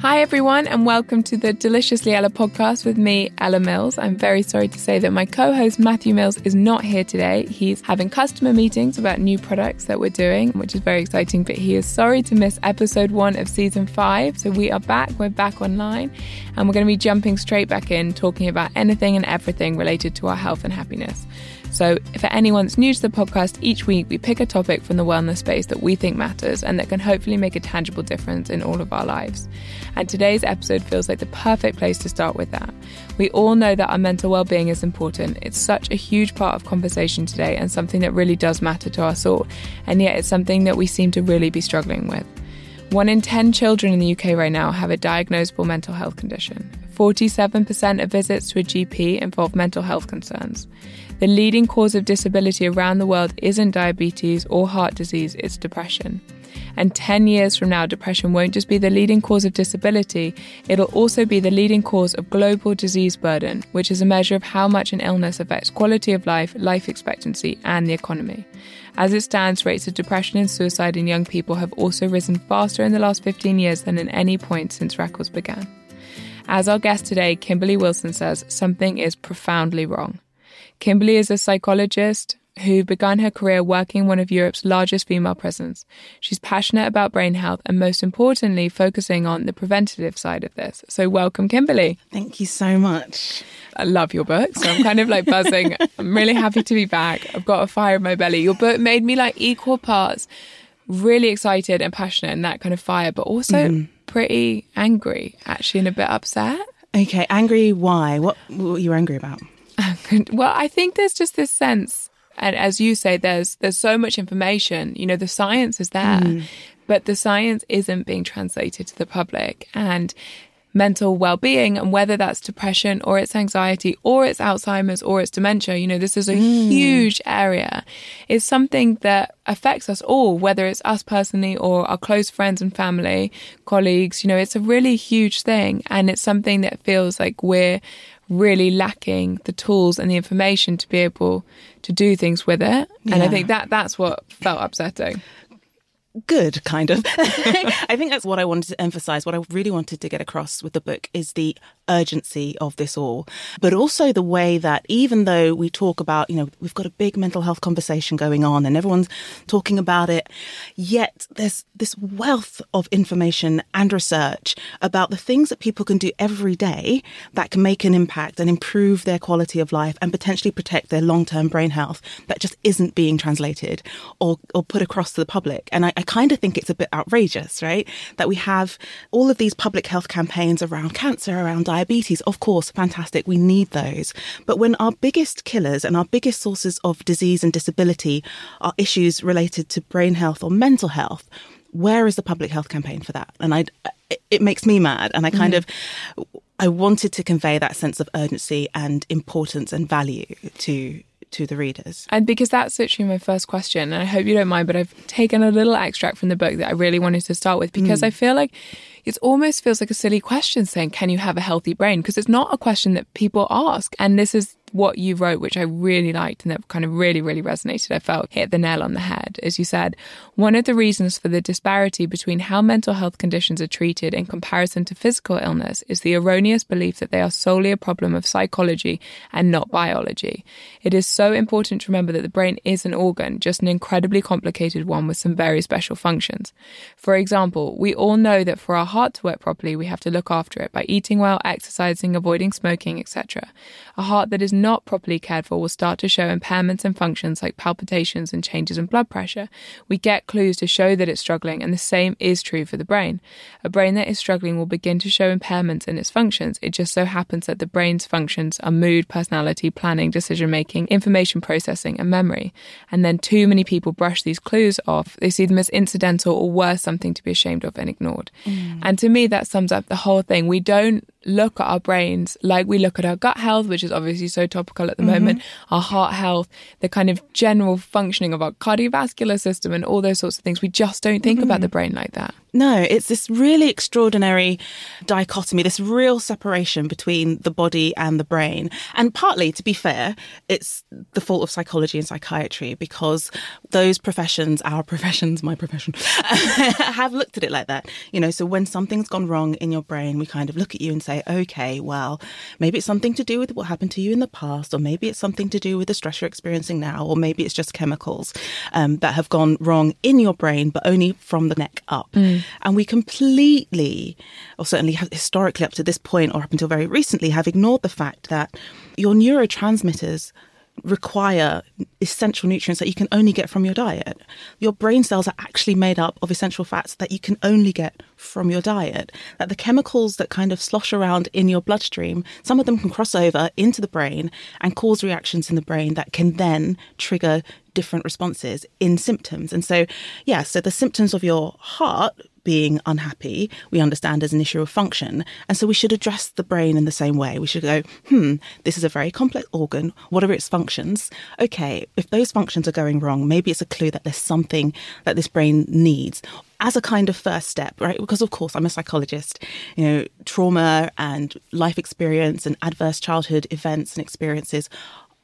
Hi, everyone, and welcome to the Deliciously Ella podcast with me, Ella Mills. I'm very sorry to say that my co host Matthew Mills is not here today. He's having customer meetings about new products that we're doing, which is very exciting, but he is sorry to miss episode one of season five. So we are back, we're back online, and we're going to be jumping straight back in, talking about anything and everything related to our health and happiness. So, for anyone that's new to the podcast, each week we pick a topic from the wellness space that we think matters and that can hopefully make a tangible difference in all of our lives. And today's episode feels like the perfect place to start with that. We all know that our mental well being is important. It's such a huge part of conversation today and something that really does matter to us all. And yet, it's something that we seem to really be struggling with. One in 10 children in the UK right now have a diagnosable mental health condition. 47% of visits to a GP involve mental health concerns. The leading cause of disability around the world isn't diabetes or heart disease, it's depression. And 10 years from now, depression won't just be the leading cause of disability, it'll also be the leading cause of global disease burden, which is a measure of how much an illness affects quality of life, life expectancy, and the economy. As it stands, rates of depression and suicide in young people have also risen faster in the last 15 years than at any point since records began. As our guest today, Kimberly Wilson says, something is profoundly wrong. Kimberly is a psychologist who began her career working in one of Europe's largest female prisons. She's passionate about brain health and, most importantly, focusing on the preventative side of this. So, welcome, Kimberly. Thank you so much. I love your book, so I'm kind of like buzzing. I'm really happy to be back. I've got a fire in my belly. Your book made me like equal parts really excited and passionate and that kind of fire, but also mm. pretty angry, actually, and a bit upset. Okay, angry. Why? What, what were you angry about? well, I think there's just this sense, and as you say, there's there's so much information. You know, the science is there, mm. but the science isn't being translated to the public, and mental well-being and whether that's depression or it's anxiety or it's alzheimer's or it's dementia you know this is a mm. huge area it's something that affects us all whether it's us personally or our close friends and family colleagues you know it's a really huge thing and it's something that feels like we're really lacking the tools and the information to be able to do things with it. Yeah. And I think that that's what felt upsetting good, kind of. I think that's what I wanted to emphasize. What I really wanted to get across with the book is the urgency of this all, but also the way that even though we talk about, you know, we've got a big mental health conversation going on and everyone's talking about it, yet there's this wealth of information and research about the things that people can do every day that can make an impact and improve their quality of life and potentially protect their long term brain health that just isn't being translated or, or put across to the public. And I, I kind of think it's a bit outrageous, right? That we have all of these public health campaigns around cancer, around diabetes diabetes, of course, fantastic. We need those. But when our biggest killers and our biggest sources of disease and disability are issues related to brain health or mental health, where is the public health campaign for that? And I, it makes me mad. And I kind mm. of, I wanted to convey that sense of urgency and importance and value to to the readers. And because that's literally my first question, and I hope you don't mind, but I've taken a little extract from the book that I really wanted to start with because mm. I feel like it almost feels like a silly question saying, Can you have a healthy brain? Because it's not a question that people ask. And this is what you wrote, which I really liked and that kind of really, really resonated. I felt hit the nail on the head. As you said, one of the reasons for the disparity between how mental health conditions are treated in comparison to physical illness is the erroneous belief that they are solely a problem of psychology and not biology. It is so important to remember that the brain is an organ, just an incredibly complicated one with some very special functions. For example, we all know that for our heart to work properly, we have to look after it by eating well, exercising, avoiding smoking, etc. A heart that is not properly cared for will start to show impairments and functions like palpitations and changes in blood pressure. We get clues to show that it's struggling, and the same is true for the brain. A brain that is struggling will begin to show impairments in its functions. It just so happens that the brain's functions are mood, personality, planning, decision making, information processing, and memory. And then too many people brush these clues off. They see them as incidental or worse, something to be ashamed of and ignored. Mm. And to me, that sums up the whole thing. We don't look at our brains like we look at our gut health, which is obviously so topical at the mm-hmm. moment, our heart health, the kind of general functioning of our cardiovascular system, and all those sorts of things. We just don't think mm-hmm. about the brain like that. No, it's this really extraordinary dichotomy, this real separation between the body and the brain. And partly, to be fair, it's the fault of psychology and psychiatry because those professions, our professions, my profession, have looked at it like that. You know, so when something's gone wrong in your brain, we kind of look at you and say, okay, well, maybe it's something to do with what happened to you in the past, or maybe it's something to do with the stress you're experiencing now, or maybe it's just chemicals um, that have gone wrong in your brain, but only from the neck up. Mm. Mm. And we completely, or certainly historically up to this point or up until very recently, have ignored the fact that your neurotransmitters require essential nutrients that you can only get from your diet. Your brain cells are actually made up of essential fats that you can only get from your diet. That the chemicals that kind of slosh around in your bloodstream, some of them can cross over into the brain and cause reactions in the brain that can then trigger different responses in symptoms. And so, yeah, so the symptoms of your heart being unhappy, we understand as an issue of function. And so we should address the brain in the same way. We should go, hmm, this is a very complex organ. What are its functions? Okay, if those functions are going wrong, maybe it's a clue that there's something that this brain needs as a kind of first step, right? Because of course I'm a psychologist. You know, trauma and life experience and adverse childhood events and experiences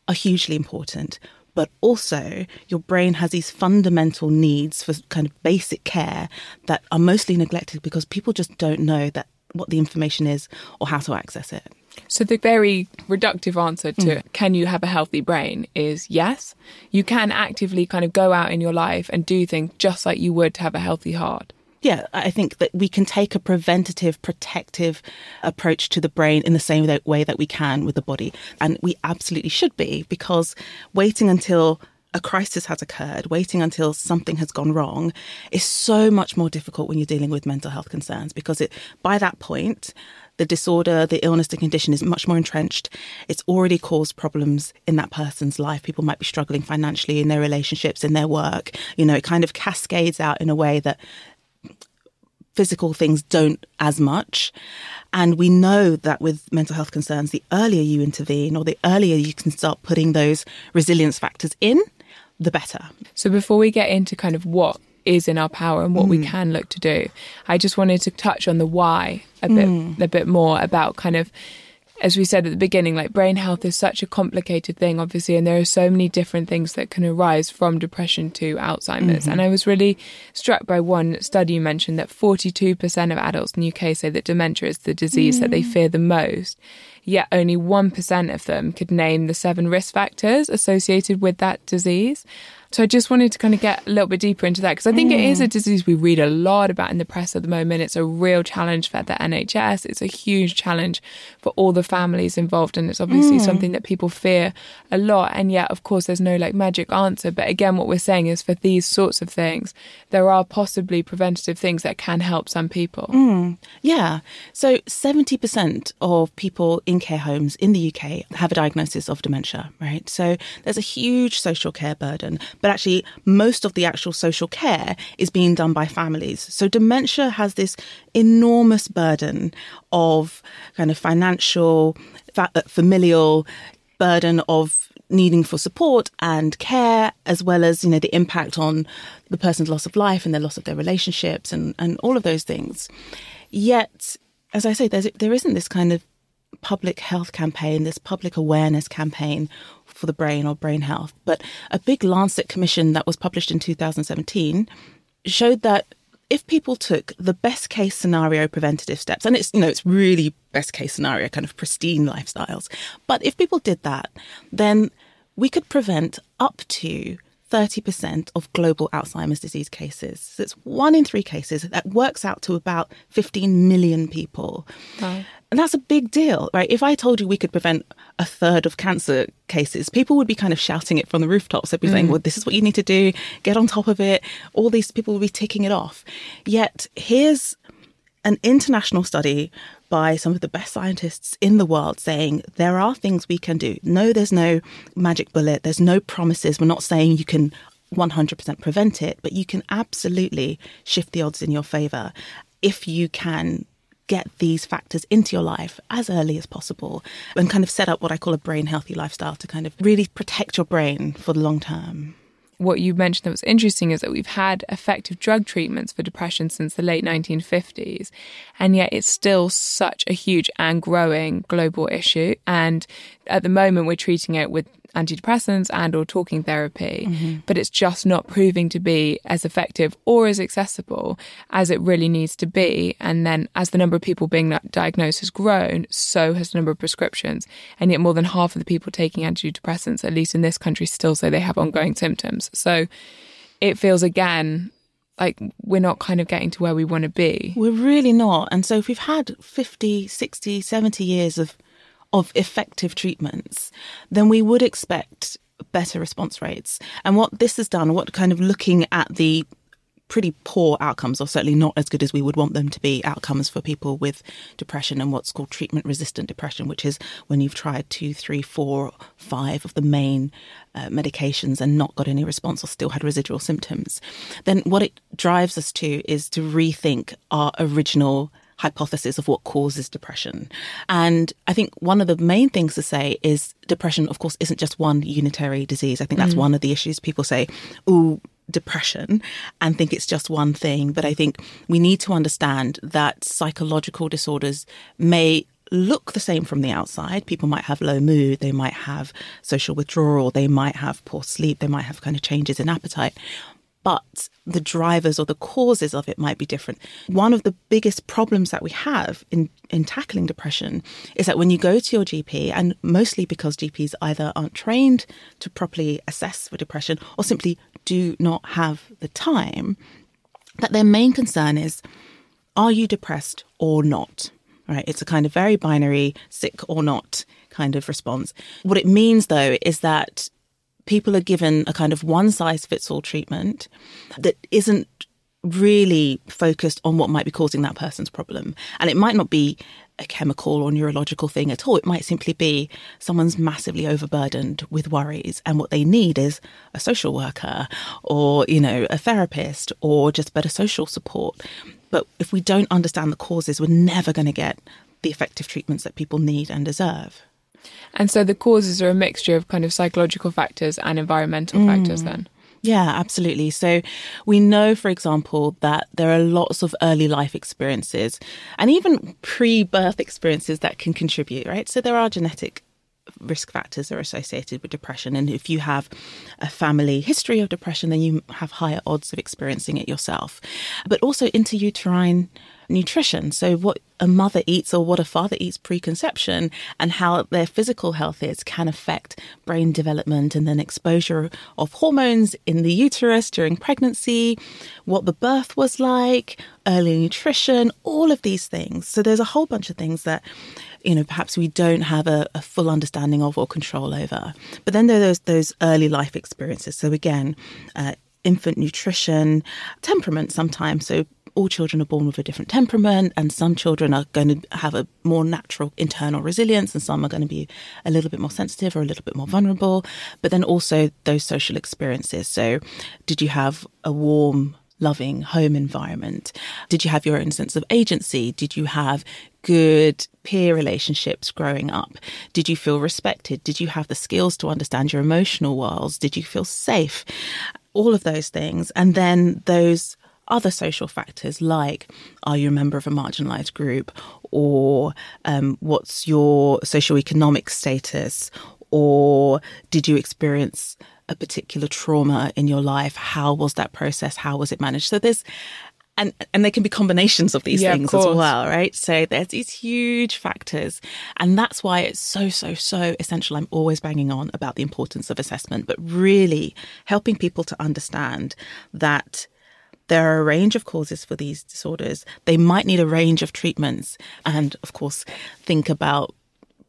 are hugely important but also your brain has these fundamental needs for kind of basic care that are mostly neglected because people just don't know that what the information is or how to access it. So the very reductive answer to mm. can you have a healthy brain is yes. You can actively kind of go out in your life and do things just like you would to have a healthy heart yeah, I think that we can take a preventative, protective approach to the brain in the same way that we can with the body. And we absolutely should be because waiting until a crisis has occurred, waiting until something has gone wrong is so much more difficult when you're dealing with mental health concerns because it by that point the disorder, the illness, the condition is much more entrenched. It's already caused problems in that person's life. People might be struggling financially in their relationships, in their work. You know, it kind of cascades out in a way that physical things don't as much. And we know that with mental health concerns, the earlier you intervene or the earlier you can start putting those resilience factors in, the better. So before we get into kind of what is in our power and what mm. we can look to do, I just wanted to touch on the why a bit mm. a bit more about kind of as we said at the beginning, like brain health is such a complicated thing, obviously, and there are so many different things that can arise from depression to Alzheimer's. Mm-hmm. And I was really struck by one study you mentioned that 42% of adults in the UK say that dementia is the disease mm. that they mm. fear the most. Yet only 1% of them could name the seven risk factors associated with that disease. So I just wanted to kind of get a little bit deeper into that because I think mm. it is a mm. disease we read a lot about in the press at the moment. It's a real challenge for the NHS. It's a huge challenge for all the families involved, and it's obviously mm. something that people fear a lot. And yet, of course, there's no like magic answer. But again, what we're saying is for these sorts of things, there are possibly preventative things that can help some people. Mm. Yeah. So 70% of people in care homes in the UK have a diagnosis of dementia, right? So there's a huge social care burden but actually most of the actual social care is being done by families. So dementia has this enormous burden of kind of financial, uh, familial burden of needing for support and care, as well as, you know, the impact on the person's loss of life and the loss of their relationships and, and all of those things. Yet, as I say, there's, there isn't this kind of public health campaign, this public awareness campaign for the brain or brain health. But a big Lancet commission that was published in 2017 showed that if people took the best case scenario preventative steps, and it's you know it's really best case scenario kind of pristine lifestyles, but if people did that, then we could prevent up to 30% of global Alzheimer's disease cases. So it's one in three cases. That works out to about 15 million people. Wow. And that's a big deal, right? If I told you we could prevent a third of cancer cases, people would be kind of shouting it from the rooftops. They'd be mm. saying, well, this is what you need to do, get on top of it. All these people would be ticking it off. Yet here's an international study by some of the best scientists in the world saying there are things we can do. No, there's no magic bullet, there's no promises. We're not saying you can 100% prevent it, but you can absolutely shift the odds in your favor if you can get these factors into your life as early as possible and kind of set up what I call a brain healthy lifestyle to kind of really protect your brain for the long term what you mentioned that was interesting is that we've had effective drug treatments for depression since the late 1950s, and yet it's still such a huge and growing global issue. And at the moment, we're treating it with antidepressants and or talking therapy mm-hmm. but it's just not proving to be as effective or as accessible as it really needs to be and then as the number of people being diagnosed has grown so has the number of prescriptions and yet more than half of the people taking antidepressants at least in this country still say they have ongoing symptoms so it feels again like we're not kind of getting to where we want to be. We're really not. And so if we've had 50, 60, 70 years of of effective treatments, then we would expect better response rates. And what this has done, what kind of looking at the pretty poor outcomes, or certainly not as good as we would want them to be, outcomes for people with depression and what's called treatment resistant depression, which is when you've tried two, three, four, five of the main uh, medications and not got any response or still had residual symptoms. Then what it drives us to is to rethink our original hypothesis of what causes depression. And I think one of the main things to say is depression, of course, isn't just one unitary disease. I think that's mm. one of the issues people say, oh, depression and think it's just one thing. But I think we need to understand that psychological disorders may look the same from the outside. People might have low mood, they might have social withdrawal, they might have poor sleep, they might have kind of changes in appetite but the drivers or the causes of it might be different. One of the biggest problems that we have in, in tackling depression is that when you go to your GP, and mostly because GPs either aren't trained to properly assess for depression or simply do not have the time, that their main concern is are you depressed or not? Right? It's a kind of very binary, sick or not kind of response. What it means though is that people are given a kind of one size fits all treatment that isn't really focused on what might be causing that person's problem. And it might not be a chemical or neurological thing at all. It might simply be someone's massively overburdened with worries and what they need is a social worker or, you know, a therapist or just better social support. But if we don't understand the causes, we're never going to get the effective treatments that people need and deserve. And so the causes are a mixture of kind of psychological factors and environmental mm. factors then? Yeah, absolutely. So we know, for example, that there are lots of early life experiences and even pre birth experiences that can contribute, right? So there are genetic risk factors are associated with depression. And if you have a family history of depression, then you have higher odds of experiencing it yourself. But also intrauterine nutrition. So, what a mother eats or what a father eats preconception and how their physical health is can affect brain development and then exposure of hormones in the uterus during pregnancy, what the birth was like, early nutrition, all of these things. So, there's a whole bunch of things that you know perhaps we don't have a, a full understanding of or control over but then there are those those early life experiences so again uh, infant nutrition temperament sometimes so all children are born with a different temperament, and some children are going to have a more natural internal resilience, and some are going to be a little bit more sensitive or a little bit more vulnerable. But then also those social experiences. So, did you have a warm, loving home environment? Did you have your own sense of agency? Did you have good peer relationships growing up? Did you feel respected? Did you have the skills to understand your emotional worlds? Did you feel safe? All of those things. And then those other social factors like are you a member of a marginalized group or um, what's your socioeconomic status or did you experience a particular trauma in your life how was that process how was it managed so there's and and they can be combinations of these Yeah, of things as well right? So there's these huge factors. And that's why it's so so so essential i'm always banging on about the importance of assessment but really helping people to understand that there are a range of causes for these disorders. They might need a range of treatments. And of course think about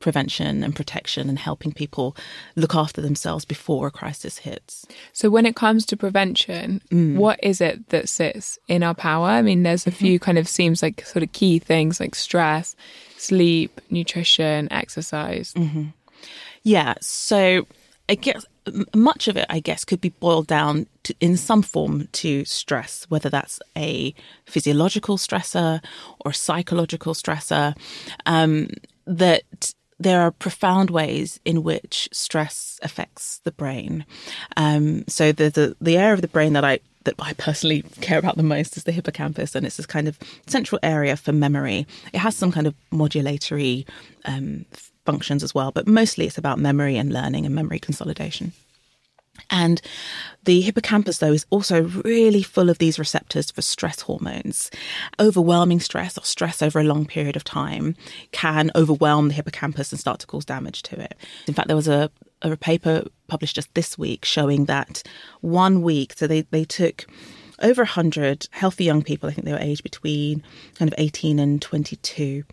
prevention and protection and helping people look after themselves before a crisis hits So when it comes to prevention, Mm. what is it that sits in our power? I mean, there's a Mm-hmm. few kind of seems like sort of key things like stress, sleep, nutrition, exercise. Mm. Yeah. So I guess much of it, I guess, could be boiled down to, in some form to stress, whether that's a physiological stressor or a psychological stressor. Um, that there are profound ways in which stress affects the brain. Um, so the, the the area of the brain that I that I personally care about the most is the hippocampus, and it's this kind of central area for memory. It has some kind of modulatory um, functions as well, but mostly it's about memory and learning and memory consolidation. And the hippocampus, though, is also really full of these receptors for stress hormones. Overwhelming stress or stress over a long period of time can overwhelm the hippocampus and start to cause damage to it. In fact, there was a, a paper published just this week showing that one week, so they, they took over 100 healthy young people. I think they were aged between kind of 18 and 22.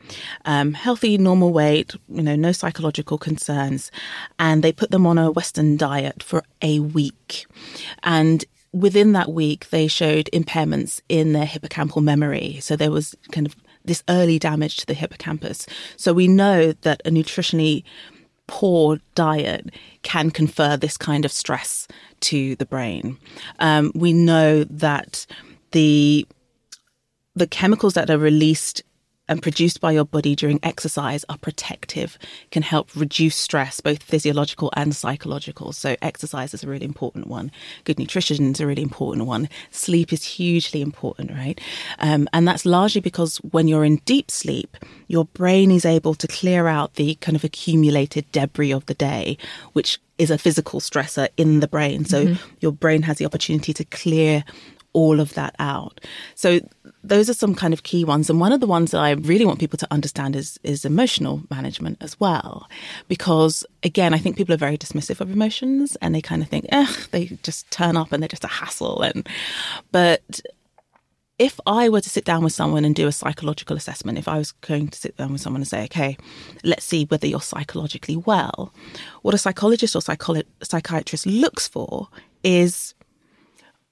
Um, healthy, normal weight, you know, no psychological concerns. And they put them on a Western diet for a week. And within that week, they showed impairments in their hippocampal memory. So there was kind of this early damage to the hippocampus. So we know that a nutritionally poor diet can confer this kind of stress to the brain. Um, we know that the the chemicals that are released and produced by your body during exercise are protective, can help reduce stress, both physiological and psychological. So, exercise is a really important one. Good nutrition is a really important one. Sleep is hugely important, right? Um, and that's largely because when you're in deep sleep, your brain is able to clear out the kind of accumulated debris of the day, which is a physical stressor in the brain. So, your brain has the opportunity to clear all of that out. So those are some kind of key ones. And one of the ones that I really want people to understand is is emotional management as well. Because again, I think people are very dismissive of emotions and they kind of think, eh, they just turn up and they're just a hassle. And but if I were to sit down with someone and do a psychological assessment, if I was going to sit down with someone and say, okay, let's see whether you're psychologically well, what a psychologist or psycholo- psychiatrist looks for is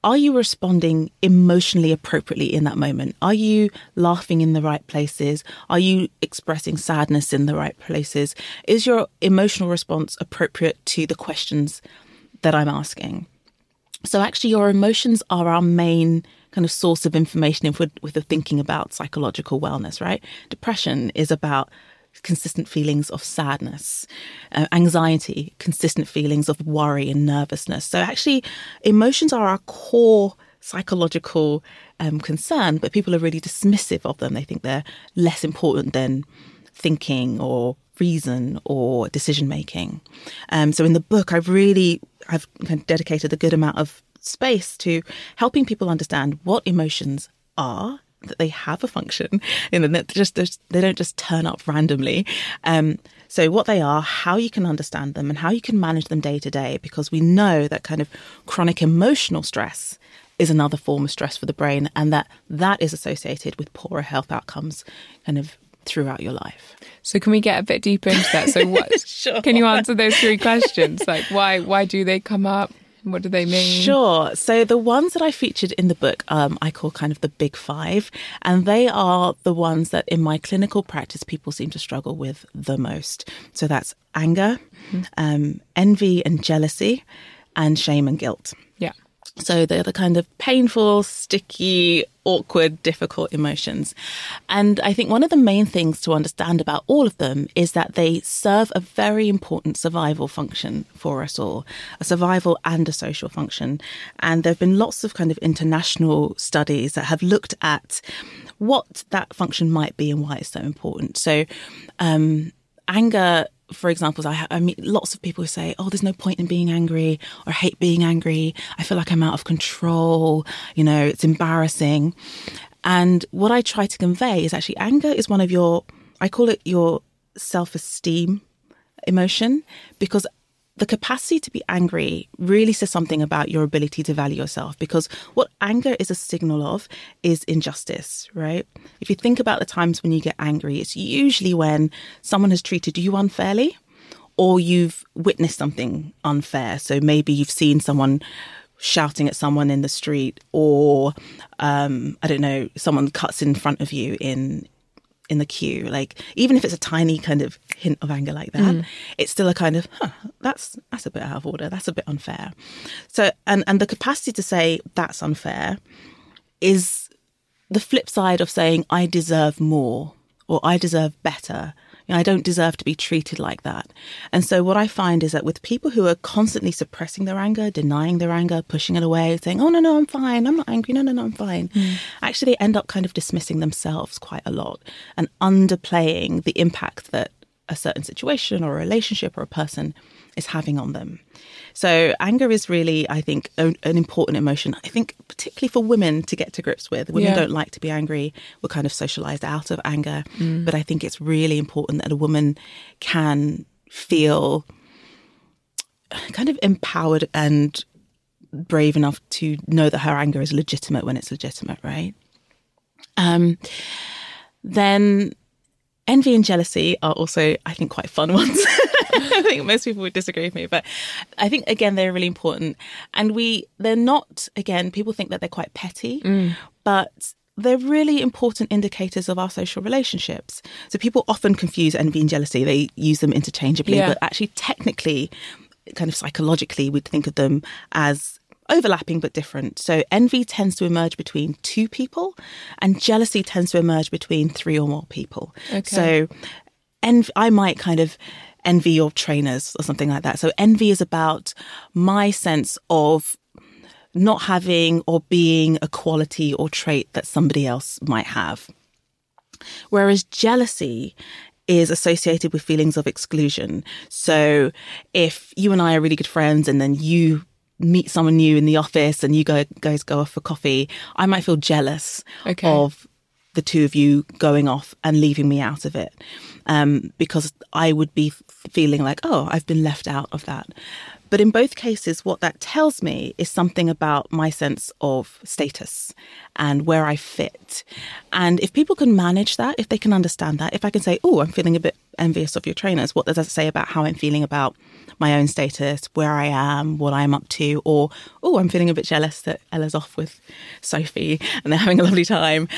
are you responding emotionally appropriately in that moment? Are you laughing in the right places? Are you expressing sadness in the right places? Is your emotional response appropriate to the questions that I'm asking? So, actually, your emotions are our main kind of source of information if we're, if we're thinking about psychological wellness, right? Depression is about consistent feelings of sadness, uh, anxiety, consistent feelings of worry and nervousness. So, actually, emotions are our core psychological um, concern, but people are really dismissive of them. They think they're less important than thinking or reason or decision making. Um, so in the book, I've really I've kind of dedicated a good amount of space to helping people understand what emotions are. That they have a function, and that just they don't just turn up randomly. Um, so what they are, how you can understand them, and how you can manage them day to day, because we know that kind of chronic emotional stress is another form of stress for the brain, and that that is associated with poorer health outcomes, kind of throughout your life. So can we get a bit deeper into that? So what Sure. can you answer those three questions? Like why why do they come up? What do they mean? Sure. So the ones that I featured in the book, um, I call kind of the big five, and they are the ones that in my clinical practice people seem to struggle with the most. So that's anger, um, envy and jealousy, and shame and guilt. So they're the kind of painful, sticky, awkward, difficult emotions. And I think one of the main things to understand about all of them is that they serve a very important survival function for us all, a survival and a social function. And there have been lots of kind of international studies that have looked at what that function might be and why it's so important. So, um, anger for examples, I, I meet lots of people who say, "Oh, there's no point in being angry, or I hate being angry. I feel like I'm out of control. You know, it's embarrassing." And what I try to convey is actually anger is one of your, I call it your self-esteem emotion, because the capacity to be angry really says something about your ability to value yourself because what anger is a signal of is injustice, right? If you think about the times when you get angry, it's usually when someone has treated you unfairly or you've witnessed something unfair. So maybe you've seen someone shouting at someone in the street or um, I don't know, someone cuts in front of you in in the queue. Like even if it's a tiny kind of hint of anger like that, mm. it's still a kind of huh, that's that's a bit out of order. That's a bit unfair. So and and the capacity to say that's unfair is the flip side of saying I deserve more or I deserve better I don't deserve to be treated like that. And so what I find is that with people who are constantly suppressing their anger, denying their anger, pushing it away, saying, oh, no, no, I'm fine. I'm not angry. No, no, no, I'm fine. Mm. Actually end up kind of dismissing themselves quite a lot and underplaying the impact that a certain situation or a relationship or a person is having on them. So anger is really, I think, an, important emotion. I think particularly for women to get to grips with. Women yeah. don't like to be angry. We're kind of socialized out of anger, mm. but I think it's really important that a woman can feel kind of empowered and brave enough to know that her anger is legitimate when it's legitimate, right? Um, then envy and jealousy are also, I think, quite fun ones. I think most people would disagree with me, but I think again they're really important. And we they're not again, people think that they're quite petty, mm. but they're really important indicators of our social relationships. So people often confuse envy and jealousy. They use them interchangeably, yeah. but actually technically kind of psychologically we'd think of them as overlapping but different. So envy tends to emerge between two people and jealousy tends to emerge between three or more people. Okay. So envy I might kind of envy your trainers or something like that. So envy is about my sense of not having or being a quality or trait that somebody else might have. Whereas jealousy is associated with feelings of exclusion. So if you and I are really good friends and then you meet someone new in the office and you go, guys go off for coffee, I might feel jealous okay. of the two of you going off and leaving me out of it um, because I would be feeling like, oh, I've been left out of that. But in both cases, what that tells me is something about my sense of status and where I fit. And if people can manage that, if they can understand that, if I can say, oh, I'm feeling a bit envious of your trainers, what does that say about how I'm feeling about my own status, where I am, what I'm up to, or, oh, I'm feeling a bit jealous that Ella's off with Sophie and they're having a lovely time.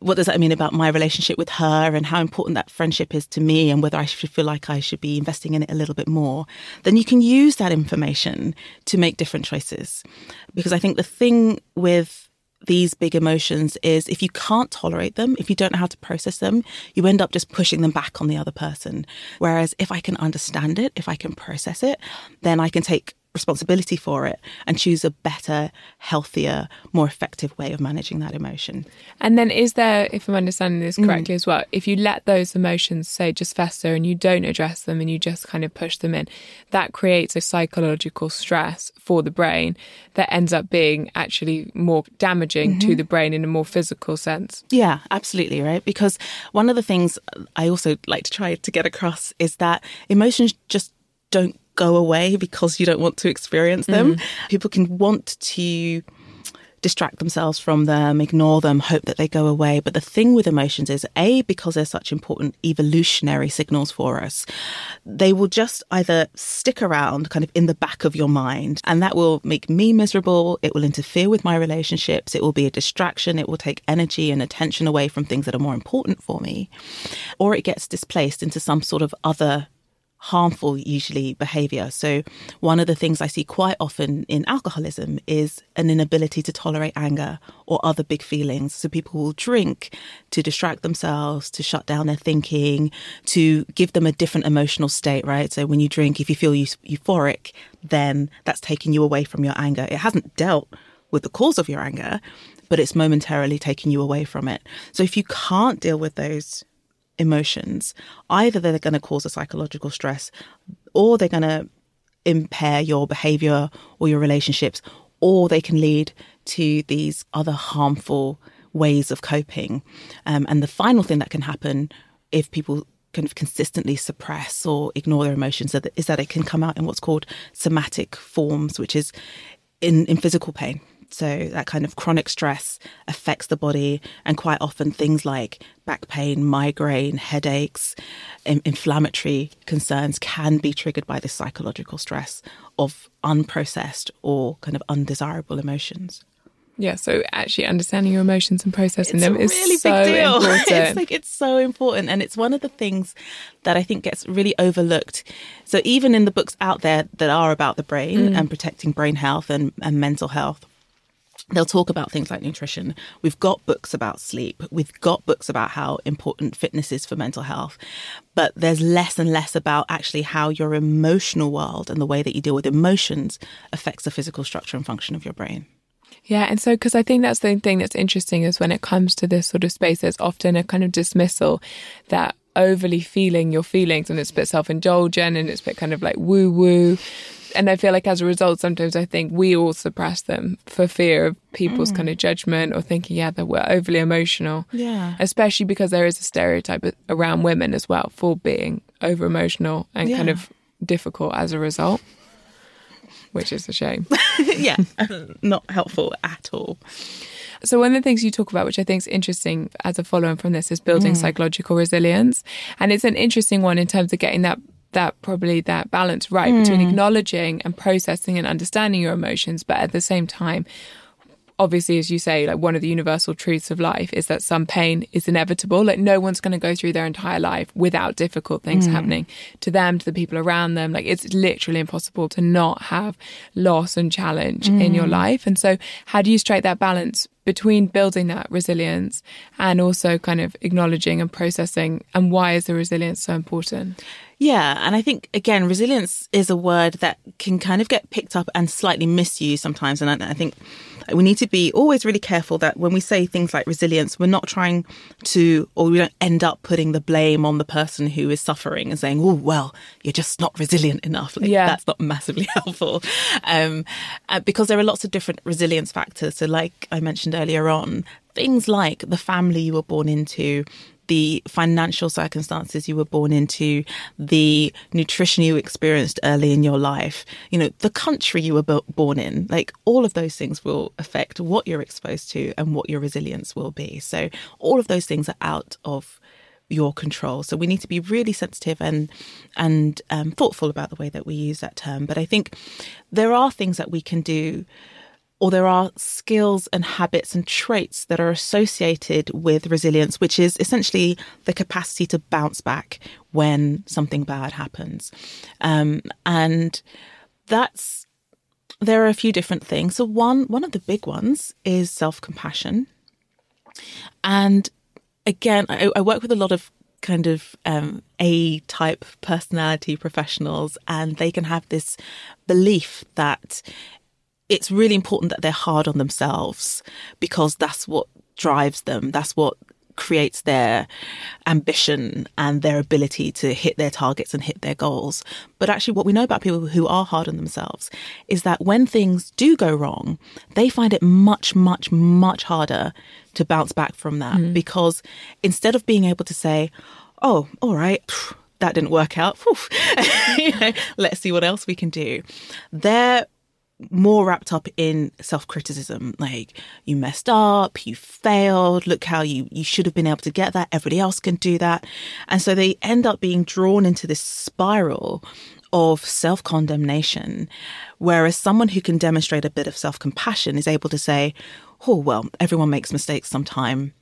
What does that mean about my relationship with her and how important that friendship is to me and whether I should feel like I should be investing in it a little bit more, then you can use that information to make different choices. Because I think the thing with these big emotions is if you can't tolerate them, if you don't know how to process them, you end up just pushing them back on the other person. Whereas if I can understand it, if I can process it, then I can take responsibility for it and choose a better, healthier, more effective way of managing that emotion. And then, is there, if I'm understanding this correctly mm. as well, if you let those emotions, say, just fester and you don't address them and you just kind of push them in, that creates a psychological stress for the brain that ends up being actually more damaging mm-hmm. to the brain in a more physical sense. Yeah, absolutely, right? Because one of the things I also like to try to get across is that emotions just don't go away because you don't want to experience them. Mm. People can want to distract themselves from them, ignore them, hope that they go away. But the thing with emotions is, A, because they're such important evolutionary signals for us, they will just either stick around kind of in the back of your mind, and that will make me miserable. It will interfere with my relationships. It will be a distraction. It will take energy and attention away from things that are more important for me. Or it gets displaced into some sort of other harmful usually behavior. So one of the things I see quite often in alcoholism is an inability to tolerate anger or other big feelings. So people will drink to distract themselves, to shut down their thinking, to give them a different emotional state, right? So when you drink, if you feel euphoric, then that's taking you away from your anger. It hasn't dealt with the cause of your anger, but it's momentarily taking you away from it. So if you can't deal with those emotions, either they're going to cause a psychological stress or they're going to impair your behavior or your relationships, or they can lead to these other harmful ways of coping. Um, and the final thing that can happen if people kind of consistently suppress or ignore their emotions is that it can come out in what's called somatic forms, which is in, in physical pain. So that kind of chronic stress affects the body, and quite often things like back pain, migraine, headaches, in- inflammatory concerns can be triggered by this psychological stress of unprocessed or kind of undesirable emotions. Yeah, so actually understanding your emotions and processing it's them is really so big deal. important. it's like it's so important, and it's one of the things that I think gets really overlooked. So even in the books out there that are about the brain Mm. and protecting brain health and, and mental health, they'll talk about things like nutrition. We've got books about sleep. We've got books about how important fitness is for mental health. But there's less and less about actually how your emotional world and the way that you deal with emotions affects the physical structure and function of your brain. Yeah, and so because I think that's the thing that's interesting is when it comes to this sort of space, there's often a kind of dismissal that overly feeling your feelings and it's a bit self indulgent and it's a bit kind of like woo woo. And I feel like as a result, sometimes I think we all suppress them for fear of people's mm. kind of judgment or thinking, yeah, that we're overly emotional. Yeah. Especially because there is a stereotype around women as well for being over emotional and kind of difficult as a result, which is a shame. yeah, not helpful at all. So one of the things you talk about, which I think is interesting as a follow-on from this, is building mm. psychological resilience, and it's an interesting one in terms of getting that that probably that balance right between hmm. acknowledging and processing and understanding your emotions, but at the same time. Obviously, as you say, like one of the universal truths of life is that some pain is inevitable. Like no one's going to go through their entire life without difficult things hmm. happening to them, to the people around them. Like it's literally impossible to not have loss and challenge in your hmm. life. And so, how do you strike that balance between building that resilience and also kind of acknowledging and processing? And why is the resilience so important? Yeah, and I think again, resilience is a word that can kind of get picked up and slightly misused sometimes. And I, I think we need to be always really careful that when we say things like resilience, we're not trying to, or we don't end up putting the blame on the person who is suffering and saying, "Oh, well, you're just not resilient enough." Like, Yeah. that's not massively helpful, um, uh, because there are lots of different resilience factors. So, like I mentioned earlier on, things like the family you were born into the financial circumstances you were born into, the nutrition you experienced early in your life, you know, the country you were bo- born in, like all of those things will affect what you're exposed to and what your resilience will be. So all of those things are out of your control. So we need to be really sensitive and and um, thoughtful about the way that we use that term. But I think there are things that we can do or there are skills and habits and traits that are associated with resilience, which is essentially the capacity to bounce back when something bad happens. Um, and that's there are a few different things. So one one of the big ones is self compassion, and again, I, I work with a lot of kind of um, A type personality professionals, and they can have this belief that it's really important that they're hard on themselves because that's what drives them. That's what creates their ambition and their ability to hit their targets and hit their goals. But actually, what we know about people who are hard on themselves is that when things do go wrong, they find it much, much, much harder to bounce back from that mm. because instead of being able to say, oh, all right, phew, that didn't work out, you know, let's see what else we can do, they're more wrapped up in self-criticism like you messed up you failed look how you you should have been able to get that everybody else can do that. And so they end up being drawn into this spiral of self-condemnation whereas someone who can demonstrate a bit of self-compassion is able to say oh well everyone makes mistakes sometimes.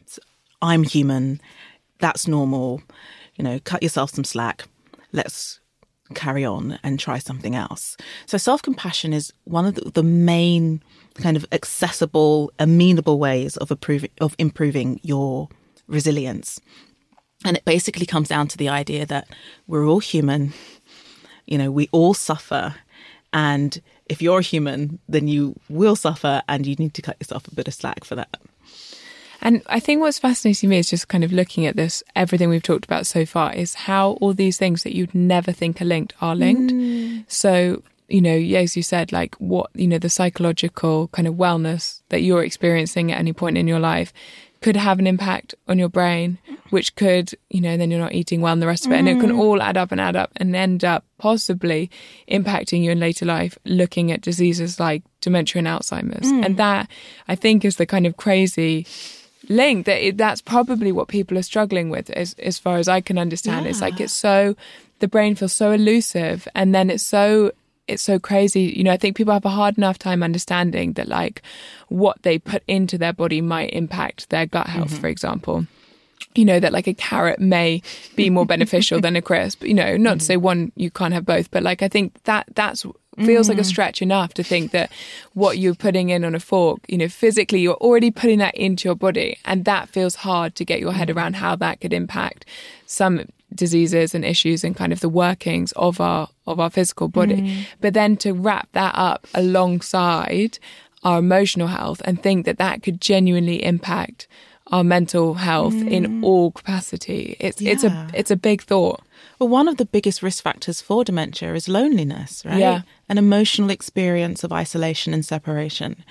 I'm human. That's normal. You know cut yourself some slack. Let's carry on and try something else. So self compassion is one of the, the, main kind of accessible, amenable ways of improving, of improving your resilience. And it basically comes down to the idea that we're all human, you know, we all suffer. And if you're a human, then you will suffer and you need to cut yourself a bit of slack for that. And I think what's fascinating me is just kind of looking at this, everything we've talked about so far, is how all these things that you'd never think are linked are linked. Mm. So, you know, as you said, like what, you know, the psychological kind of wellness that you're experiencing at any point in your life could have an impact on your brain, which could, you know, then you're not eating well and the rest of it. And it can mm. all add up and add up and end up possibly impacting you in later life, looking at diseases like dementia and Alzheimer's. Mm. And that, I think, is the kind of crazy link that it, that's probably what people are struggling with as, as far as I can understand. Yeah. It's like it's so, the brain feels so elusive and then it's so it's so crazy. You know, I think people have a hard enough time understanding that like what they put into their body might impact their gut health, mm-hmm. for example. You know, that like a carrot may be more beneficial than a crisp. You know, not mm-hmm. to say one you can't have both, but like I think that that's feels mm. like a mm. stretch enough to think that what you're putting in on a fork, you know, physically you're already putting that into your body. And that feels hard to get your head mm. around how that could impact some diseases and issues and kind of the workings of our of our physical body. Mm. But then to wrap that up alongside our emotional health and think that that could genuinely impact our mental health mm. in all capacity. It's yeah. it's a it's a big thought. Well, one of the biggest risk factors for dementia is loneliness, right? Yeah. An emotional experience of isolation and separation.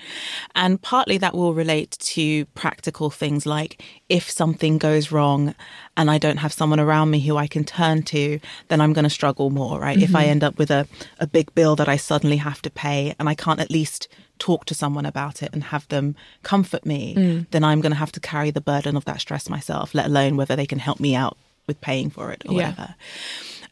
And partly that will relate to practical things like if something goes wrong and I don't have someone around me who I can turn to, then I'm going to struggle more, right? Mm-hmm. If I mm-hmm. end up with a, a big bill that I suddenly have to pay and I can't at least talk to someone about it and have them comfort me, mm. then I'm going to have to carry the burden of that stress myself, let alone whether they can help me out with paying for it or yeah. whatever.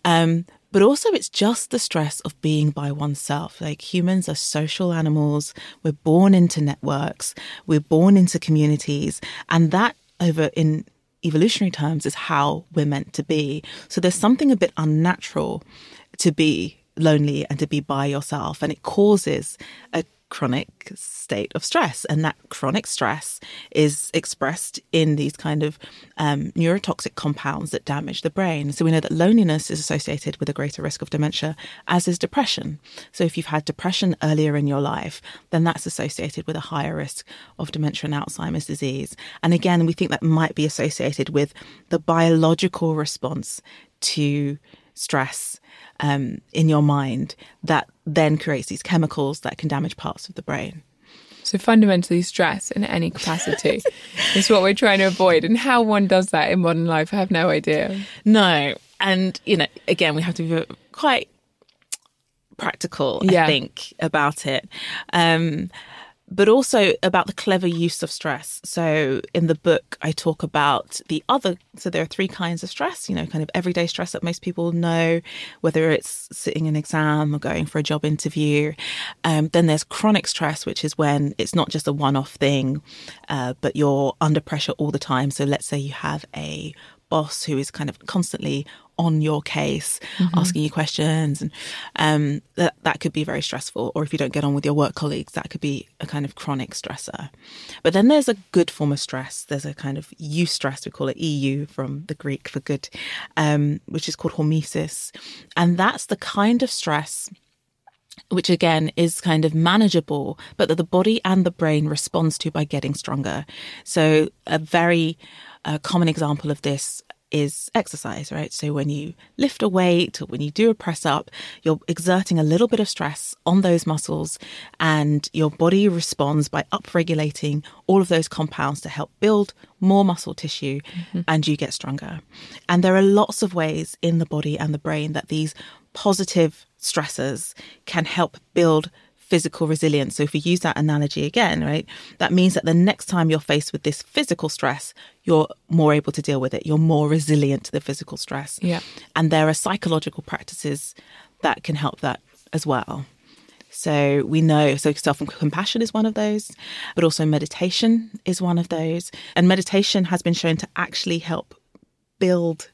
Um, but also, it's just the stress of being by oneself. Like humans are social animals. We're born into networks. We're born into communities. And that over in evolutionary terms is how we're meant to be. So there's something a bit unnatural to be lonely and to be by yourself. And it causes a chronic state of stress. And that chronic stress is expressed in these kind of um, neurotoxic compounds that damage the brain. So we know that loneliness is associated with a greater risk of dementia, as is depression. So if you've had depression earlier in your life, then that's associated with a higher risk of dementia and Alzheimer's disease. And again, we think that might be associated with the biological response to stress um, in your mind that then creates these chemicals that can damage parts of the brain. So fundamentally, stress in any capacity is what we're trying to avoid. And how one does that in modern life, I have no idea. No, and you know, again, we have to be quite practical, yeah. I think, about it. Um, but also about the clever use of stress. So in the book, I talk about the other. So there are three kinds of stress, you know, kind of everyday stress that most people know, whether it's sitting an exam or going for a job interview. Um, then there's chronic stress, which is when it's not just a one off thing, uh, but you're under pressure all the time. So let's say you have a boss who is kind of constantly on your case, mm-hmm. asking you questions, and um, that that could be very stressful. Or if you don't get on with your work colleagues, that could be a kind of chronic stressor. But then there's a good form of stress. There's a kind of eustress. We call it EU from the Greek for good, um, which is called hormesis, and that's the kind of stress which again is kind of manageable, but that the body and the brain responds to by getting stronger. So a very a common example of this is exercise, right? So when you lift a weight or when you do a press up, you're exerting a little bit of stress on those muscles and your body responds by upregulating all of those compounds to help build more muscle tissue mm-hmm. and you get stronger. And there are lots of ways in the body and the brain that these positive stressors can help build physical resilience. So if we use that analogy again, right, that means that the next time you're faced with this physical stress, you're more able to deal with it. You're more resilient to the physical stress. Yeah. And there are psychological practices that can help that as well. So we know, so self compassion is one of those, but also meditation is one of those. And meditation has been shown to actually help build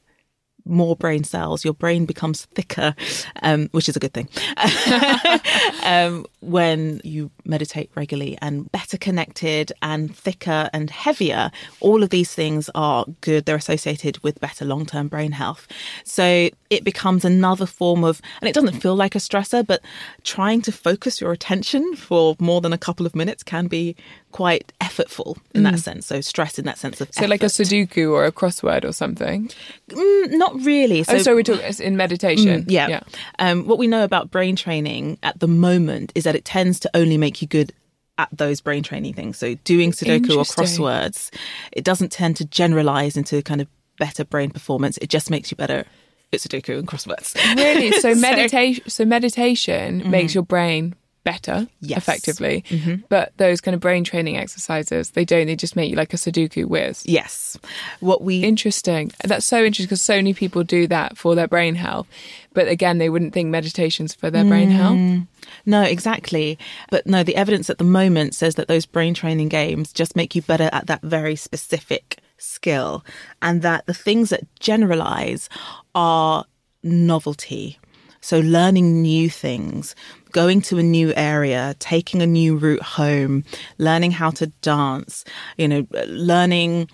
more brain cells. Your brain becomes thicker, um, which is a good thing. um, when you meditate regularly and better connected and thicker and heavier, all of these things are good. They're associated with better long term brain health. So it becomes another form of, and it doesn't feel like a stressor, but trying to focus your attention for more than a couple of minutes can be quite effortful in that sense. So stress in that sense of Mm. So like a. Sudoku or a crossword or something. Mm, not really. oh, so we're talking in meditation. Mm, yeah. yeah. Um, what we know about brain training at the moment is that it tends to only make you good at those brain training things. So doing Sudoku or crosswords, it doesn't tend to generalize into kind of better brain performance. It just makes you better at Sudoku and crosswords. Really? So meditation. So meditation makes your brain better, Mm-hmm. Yes. Mm-hmm. effectively. But those kind of brain training exercises, they don't. They just make you like a Sudoku whiz. yes. What we Interesting. That's so interesting because so many people do that for their brain health. But again, they wouldn't think meditation's for their brain health. No, exactly. But no, the evidence at the moment says that those brain training games just make you better at that very specific skill, and that the things that generalize are novelty. So, learning new things, going to a new area, taking a new route home, learning how to dance, you know, learning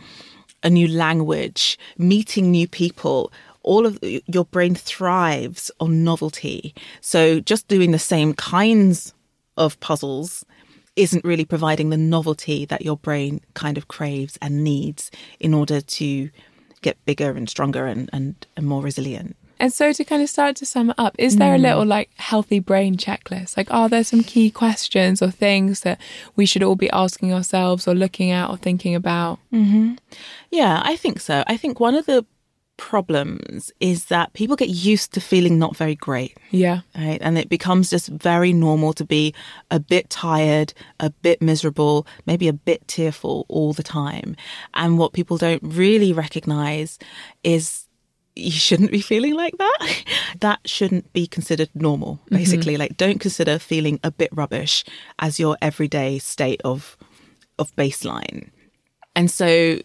a new language, meeting new people, all of your brain thrives on novelty. So just doing the same kinds of puzzles isn't really providing the novelty that your brain kind of craves and needs in order to get bigger and stronger and, and, and more resilient. And so to kind of start to sum it up, is there a mm. little like healthy brain checklist? Like, are there some key questions or things that we should all be asking ourselves or looking at or thinking about? Mm-hmm. Yeah, I think so. I think one of the problems is that people get used to feeling not very great. Yeah. right? And it becomes just very normal to be a bit tired, a bit miserable, maybe a bit tearful all the time. And what people don't really recognize is you shouldn't be feeling like that. that shouldn't be considered normal, mm-hmm. basically. Like, don't consider feeling a bit rubbish as your everyday state of of baseline. And so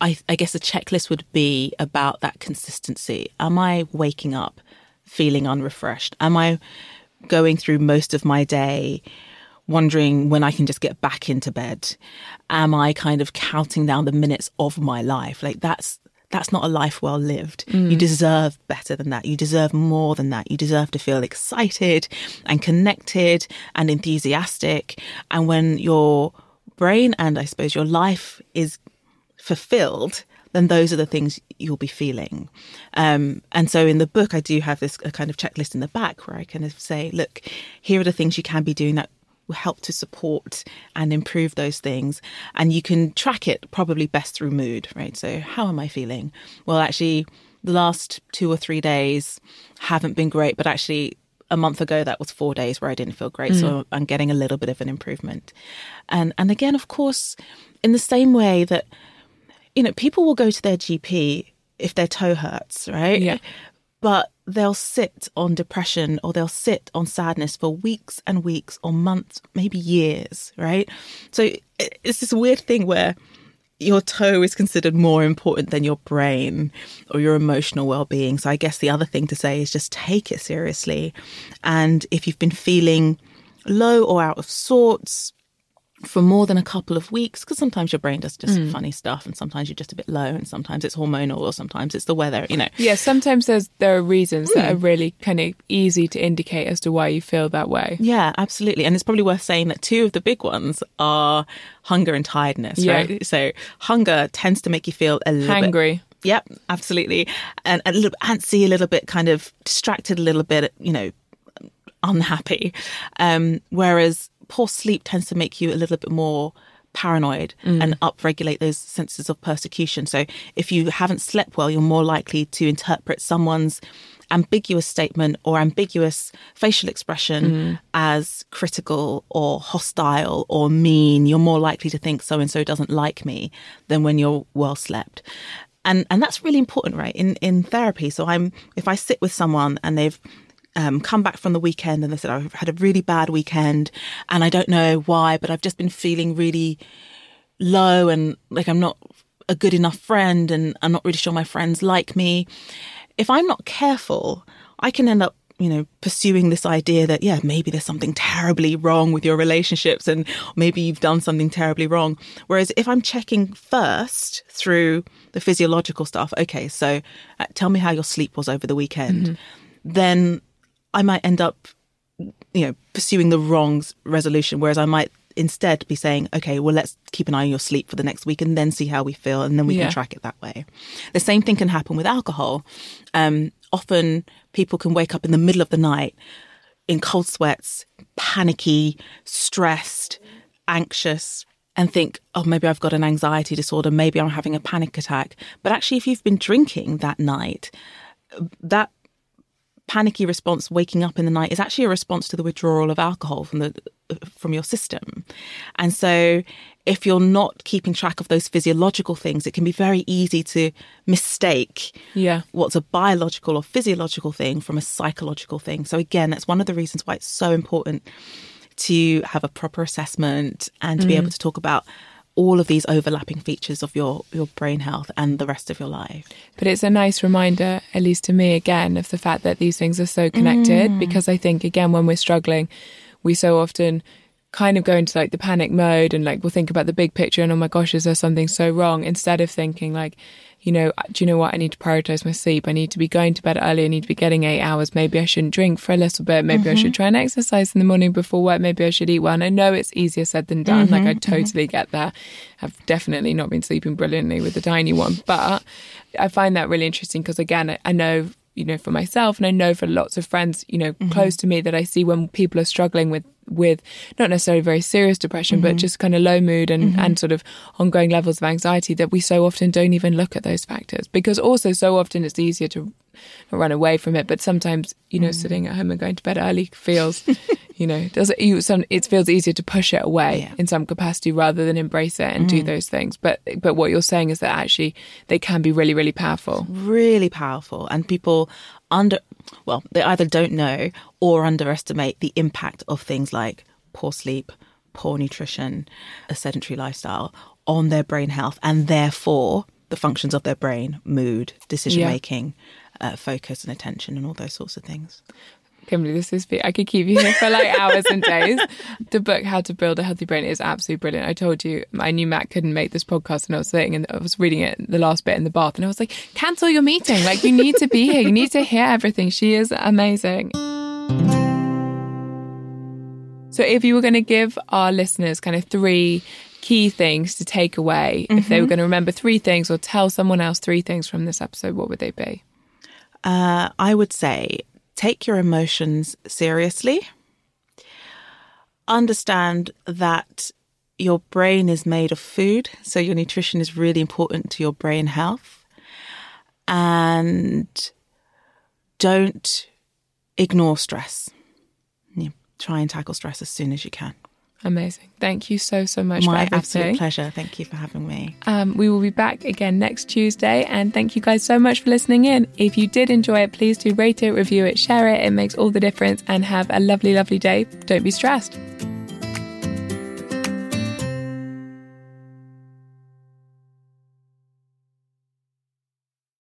I, I guess a checklist would be about that consistency. Am I waking up feeling unrefreshed? Am I going through most of my day wondering when I can just get back into bed? Am I kind of counting down the minutes of my life? Like that's that's not a life well lived. You deserve better than that. You deserve more than that. You deserve to feel excited and connected and enthusiastic. And when your brain and I suppose your life is fulfilled, then those are the things you'll be feeling. Um, and so in the book, I do have this a kind of checklist in the back where I kind of say, look, here are the things you can be doing that will help to support and improve those things. And you can track it probably best through mood, right? So, how am I feeling? Well, actually, the last two or three days haven't been great, but actually, a month ago that was four days where I didn't feel great, so mm. I'm getting a little bit of an improvement. And and again, of course, in the same way that you know people will go to their GP if their toe hurts, right? Yeah. But they'll sit on depression or they'll sit on sadness for weeks and weeks or months, maybe years, right? So it's this weird thing where your toe is considered more important than your brain or your emotional well-being. So I guess the other thing to say is just take it seriously. And if you've been feeling low or out of sorts for more than a couple of weeks, because sometimes your brain does just funny stuff and sometimes you're just a bit low and sometimes it's hormonal or sometimes it's the weather, you know. Yeah, sometimes there's there are reasons that Hmm. are really kind of easy to indicate as to why you feel that way. Yeah, absolutely. And it's probably worth saying that two of the big ones are hunger and tiredness, Yeah. right? So hunger tends to make you feel a little hungry Yep, absolutely. And a little antsy, a little bit kind of distracted, a little bit, you know, unhappy. Um, whereas poor sleep tends to make you a little bit more paranoid mm. and upregulate those senses of persecution. So if you haven't slept well, you're more likely to interpret someone's ambiguous statement or ambiguous facial expression mm. as critical or hostile or mean. You're more likely to think so and so doesn't like me than when you're well slept and and that's really important right in in therapy so i'm if i sit with someone and they've um, come back from the weekend and they said i've had a really bad weekend and i don't know why but i've just been feeling really low and like i'm not a good enough friend and i'm not really sure my friends like me if I'm not careful, I can end up you know, pursuing this idea that, yeah, maybe there's something terribly wrong with your relationships and maybe you've done something terribly wrong. Whereas if I'm checking first through the physiological stuff, okay, so uh, tell me how your sleep was over the weekend, mm-hmm. then I might end up, you know, pursuing the wrong resolution. Whereas I might instead be saying, okay, well, let's keep an eye on your sleep for the next week and then see how we feel. And then we yeah. can track it that way. The same thing can happen with alcohol. Um, often people can wake up in the middle of the night in cold sweats, panicky, stressed, anxious, and think, oh, maybe I've got an anxiety disorder, maybe I'm having a panic attack. But actually, if you've been drinking that night, that panicky response waking up in the night is actually a response to the withdrawal of alcohol from the from your system. And so if you're not keeping track of those physiological things, it can be very easy to mistake yeah. what's a biological or physiological thing from a psychological thing. So again, that's one of the reasons why it's so important to have a proper assessment and to mm. be able to talk about all of these overlapping features of your your brain health and the rest of your life. But it's a nice reminder, at least to me again, of the fact that these things are so connected mm. because I think again when we're struggling, we so often kind of go into like the panic mode and like we'll think about the big picture and oh my gosh, is there something so wrong? Instead of thinking like, you know, do you know what? I need to prioritize my sleep. I need to be going to bed early. I need to be getting eight hours. Maybe I shouldn't drink for a little bit. Maybe mm-hmm. I should mm-hmm. try and exercise in the morning before work. Maybe I should eat well. And I know it's easier said than done. Mm-hmm. Like I mm-hmm. totally mm-hmm. get that. I've definitely not been sleeping brilliantly with the tiny one, but I find that really interesting because again, I know you know, for myself, and I know for lots of friends, you know, mm-hmm. close to me that I see when people are struggling with with not necessarily very serious depression, mm-hmm. but just kind of low mood and mm-hmm. and sort of ongoing levels of anxiety that we so often don't even look at those factors because also so often it's easier to run away from it, but sometimes you know, mm. sitting at home and going to bed early feels you know, does it, you some it feels easier to push it away yeah. in some capacity rather than embrace it and mm. do those things. But but what you're saying is that actually they can be really really powerful, really powerful, and people under well they either don't know or underestimate the impact of things like poor sleep, poor nutrition, a sedentary lifestyle on their brain health, and therefore the functions of their brain, mood, decision making. Yeah. Uh, focus and attention and all those sorts of things. Kimberley, this is I could keep you here for like hours and days. The book How to Build a Healthy Brain is absolutely brilliant. I told you I knew Matt couldn't make this podcast and I was sitting and I was reading it the last bit in the bath and I was like, cancel your meeting. Like you need to be here. You need to hear everything. She is amazing. So if you were going to give our listeners kind of three key things to take away, mm-hmm. if they were mm-hmm. going to remember three things or tell someone else three things from this episode, what would they be? Uh, I would say take your emotions seriously. Understand that your brain is made of food, so your nutrition is really important to your brain health. And don't ignore stress. try and tackle stress as soon as you can. Amazing. Thank you so, so much My absolute pleasure. Thank you for having me. Um, we will be back again next Tuesday. And thank you guys so much for listening in. If you did enjoy it, please do rate it, review it, share it. It makes all the difference. And have a lovely, lovely day. Don't be stressed.